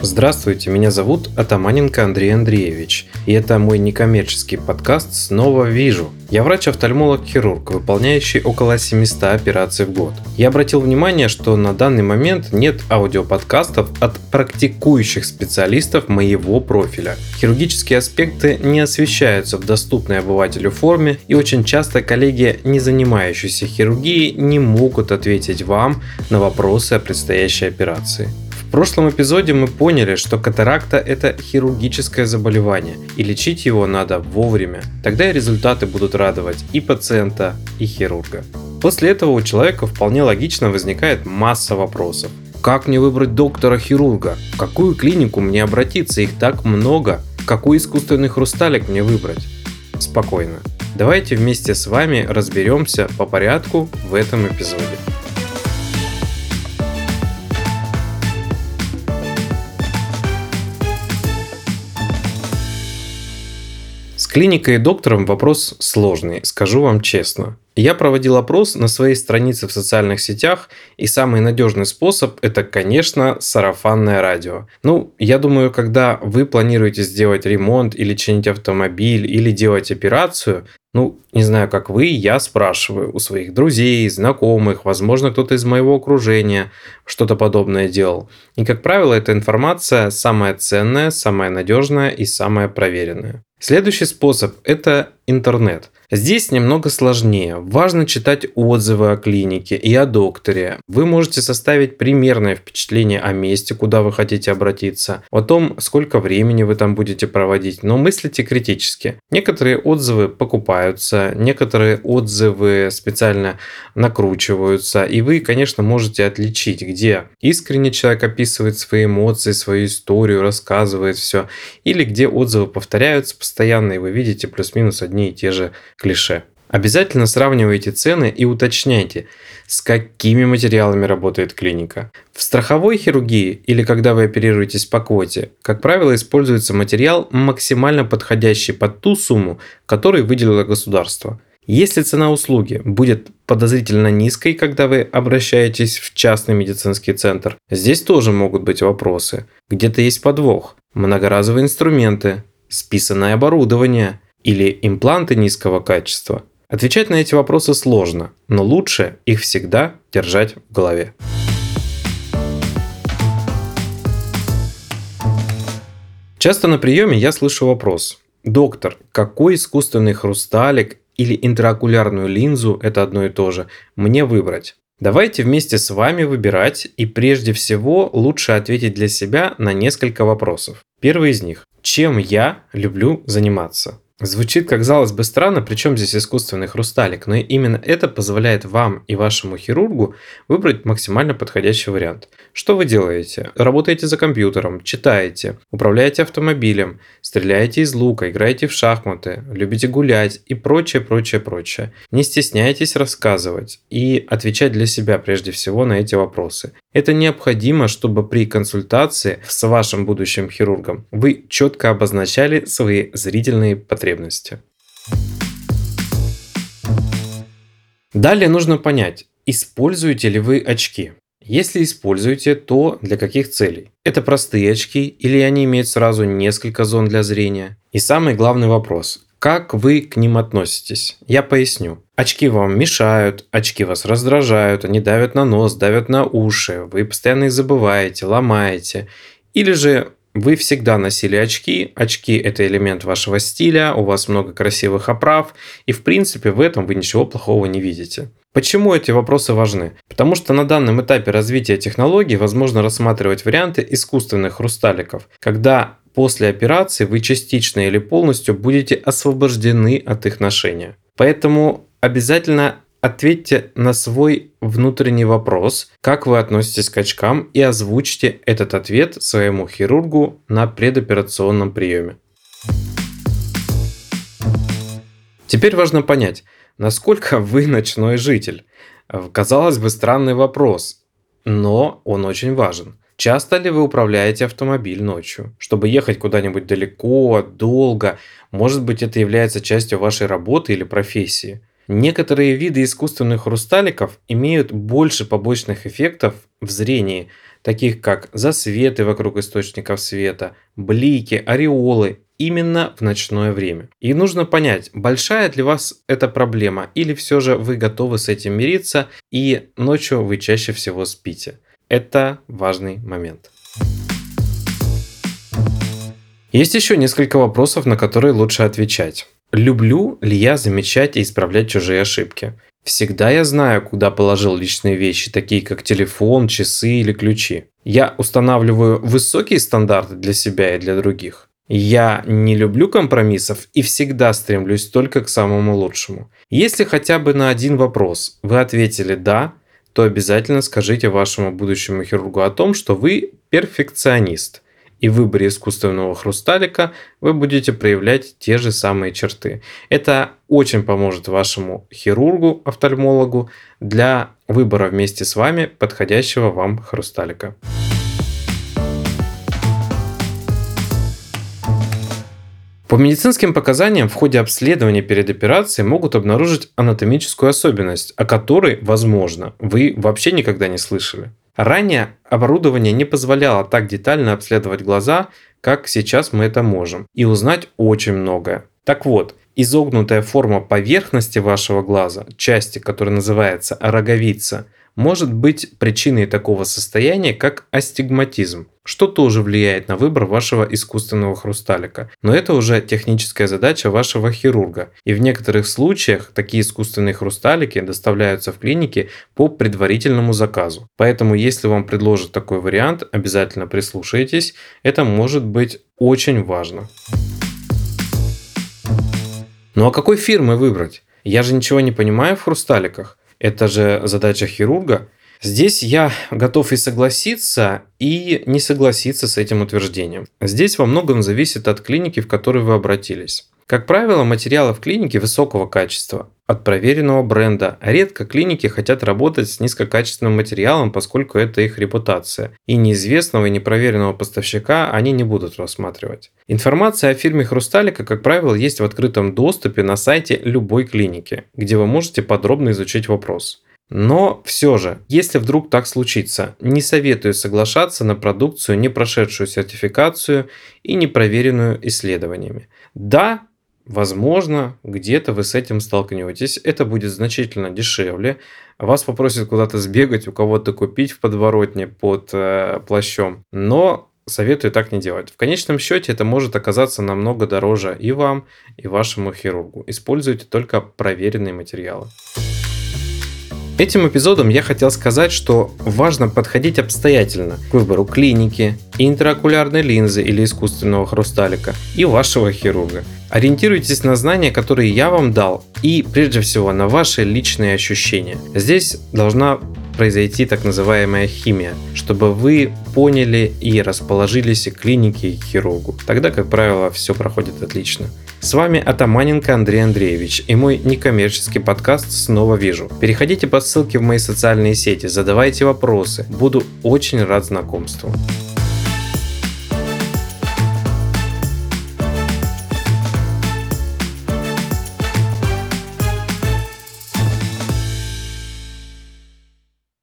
Здравствуйте, меня зовут Атаманенко Андрей Андреевич, и это мой некоммерческий подкаст «Снова вижу». Я врач-офтальмолог-хирург, выполняющий около 700 операций в год. Я обратил внимание, что на данный момент нет аудиоподкастов от практикующих специалистов моего профиля. Хирургические аспекты не освещаются в доступной обывателю форме, и очень часто коллеги, не занимающиеся хирургией, не могут ответить вам на вопросы о предстоящей операции. В прошлом эпизоде мы поняли, что катаракта – это хирургическое заболевание, и лечить его надо вовремя. Тогда и результаты будут радовать и пациента, и хирурга. После этого у человека вполне логично возникает масса вопросов. Как мне выбрать доктора-хирурга? В какую клинику мне обратиться? Их так много. Какой искусственный хрусталик мне выбрать? Спокойно. Давайте вместе с вами разберемся по порядку в этом эпизоде. Клиникой и доктором вопрос сложный, скажу вам честно. Я проводил опрос на своей странице в социальных сетях, и самый надежный способ – это, конечно, сарафанное радио. Ну, я думаю, когда вы планируете сделать ремонт или чинить автомобиль, или делать операцию, ну, не знаю, как вы, я спрашиваю у своих друзей, знакомых, возможно, кто-то из моего окружения что-то подобное делал. И, как правило, эта информация самая ценная, самая надежная и самая проверенная. Следующий способ – это интернет. Здесь немного сложнее. Важно читать отзывы о клинике и о докторе. Вы можете составить примерное впечатление о месте, куда вы хотите обратиться, о том, сколько времени вы там будете проводить, но мыслите критически. Некоторые отзывы покупаются, некоторые отзывы специально накручиваются, и вы, конечно, можете отличить, где искренне человек описывает свои эмоции, свою историю, рассказывает все, или где отзывы повторяются постоянно, и вы видите плюс-минус одни и те же клише. Обязательно сравнивайте цены и уточняйте, с какими материалами работает клиника. В страховой хирургии или когда вы оперируетесь по квоте, как правило, используется материал, максимально подходящий под ту сумму, которую выделило государство. Если цена услуги будет подозрительно низкой, когда вы обращаетесь в частный медицинский центр, здесь тоже могут быть вопросы. Где-то есть подвох. Многоразовые инструменты, списанное оборудование – или импланты низкого качества? Отвечать на эти вопросы сложно, но лучше их всегда держать в голове. Часто на приеме я слышу вопрос. Доктор, какой искусственный хрусталик или интраокулярную линзу, это одно и то же, мне выбрать? Давайте вместе с вами выбирать и прежде всего лучше ответить для себя на несколько вопросов. Первый из них. Чем я люблю заниматься? Звучит, как казалось бы, странно, причем здесь искусственный хрусталик, но именно это позволяет вам и вашему хирургу выбрать максимально подходящий вариант. Что вы делаете? Работаете за компьютером, читаете, управляете автомобилем, стреляете из лука, играете в шахматы, любите гулять и прочее, прочее, прочее. Не стесняйтесь рассказывать и отвечать для себя прежде всего на эти вопросы. Это необходимо, чтобы при консультации с вашим будущим хирургом вы четко обозначали свои зрительные потребности. Далее нужно понять, используете ли вы очки. Если используете, то для каких целей? Это простые очки или они имеют сразу несколько зон для зрения? И самый главный вопрос, как вы к ним относитесь? Я поясню. Очки вам мешают, очки вас раздражают, они давят на нос, давят на уши, вы постоянно их забываете, ломаете. Или же вы всегда носили очки, очки это элемент вашего стиля, у вас много красивых оправ, и в принципе в этом вы ничего плохого не видите. Почему эти вопросы важны? Потому что на данном этапе развития технологий возможно рассматривать варианты искусственных хрусталиков, когда после операции вы частично или полностью будете освобождены от их ношения. Поэтому обязательно ответьте на свой внутренний вопрос, как вы относитесь к очкам и озвучьте этот ответ своему хирургу на предоперационном приеме. Теперь важно понять, насколько вы ночной житель. Казалось бы, странный вопрос, но он очень важен. Часто ли вы управляете автомобиль ночью? Чтобы ехать куда-нибудь далеко, долго, может быть это является частью вашей работы или профессии. Некоторые виды искусственных хрусталиков имеют больше побочных эффектов в зрении, таких как засветы вокруг источников света, блики, ореолы, именно в ночное время. И нужно понять, большая для вас эта проблема или все же вы готовы с этим мириться и ночью вы чаще всего спите. Это важный момент. Есть еще несколько вопросов, на которые лучше отвечать. Люблю ли я замечать и исправлять чужие ошибки? Всегда я знаю, куда положил личные вещи, такие как телефон, часы или ключи. Я устанавливаю высокие стандарты для себя и для других. Я не люблю компромиссов и всегда стремлюсь только к самому лучшему. Если хотя бы на один вопрос вы ответили «да», то обязательно скажите вашему будущему хирургу о том, что вы перфекционист – и в выборе искусственного хрусталика вы будете проявлять те же самые черты. Это очень поможет вашему хирургу, офтальмологу для выбора вместе с вами подходящего вам хрусталика. По медицинским показаниям в ходе обследования перед операцией могут обнаружить анатомическую особенность, о которой, возможно, вы вообще никогда не слышали. Ранее оборудование не позволяло так детально обследовать глаза, как сейчас мы это можем, и узнать очень многое. Так вот, изогнутая форма поверхности вашего глаза, части, которая называется роговица, может быть причиной такого состояния, как астигматизм, что тоже влияет на выбор вашего искусственного хрусталика. Но это уже техническая задача вашего хирурга. И в некоторых случаях такие искусственные хрусталики доставляются в клинике по предварительному заказу. Поэтому если вам предложат такой вариант, обязательно прислушайтесь. Это может быть очень важно. Ну а какой фирмы выбрать? Я же ничего не понимаю в хрусталиках. Это же задача хирурга. Здесь я готов и согласиться, и не согласиться с этим утверждением. Здесь во многом зависит от клиники, в которую вы обратились. Как правило, материалы в клинике высокого качества, от проверенного бренда. Редко клиники хотят работать с низкокачественным материалом, поскольку это их репутация. И неизвестного и непроверенного поставщика они не будут рассматривать. Информация о фирме Хрусталика, как правило, есть в открытом доступе на сайте любой клиники, где вы можете подробно изучить вопрос. Но все же, если вдруг так случится, не советую соглашаться на продукцию, не прошедшую сертификацию и не проверенную исследованиями. Да, Возможно, где-то вы с этим столкнетесь. Это будет значительно дешевле. Вас попросят куда-то сбегать, у кого-то купить в подворотне под э, плащом. Но советую так не делать. В конечном счете это может оказаться намного дороже и вам, и вашему хирургу. Используйте только проверенные материалы. Этим эпизодом я хотел сказать, что важно подходить обстоятельно к выбору клиники, интраокулярной линзы или искусственного хрусталика и вашего хирурга. Ориентируйтесь на знания, которые я вам дал, и прежде всего на ваши личные ощущения. Здесь должна произойти так называемая химия, чтобы вы поняли и расположились к клинике и хирургу. Тогда, как правило, все проходит отлично. С вами Атаманенко Андрей Андреевич и мой некоммерческий подкаст «Снова вижу». Переходите по ссылке в мои социальные сети, задавайте вопросы. Буду очень рад знакомству.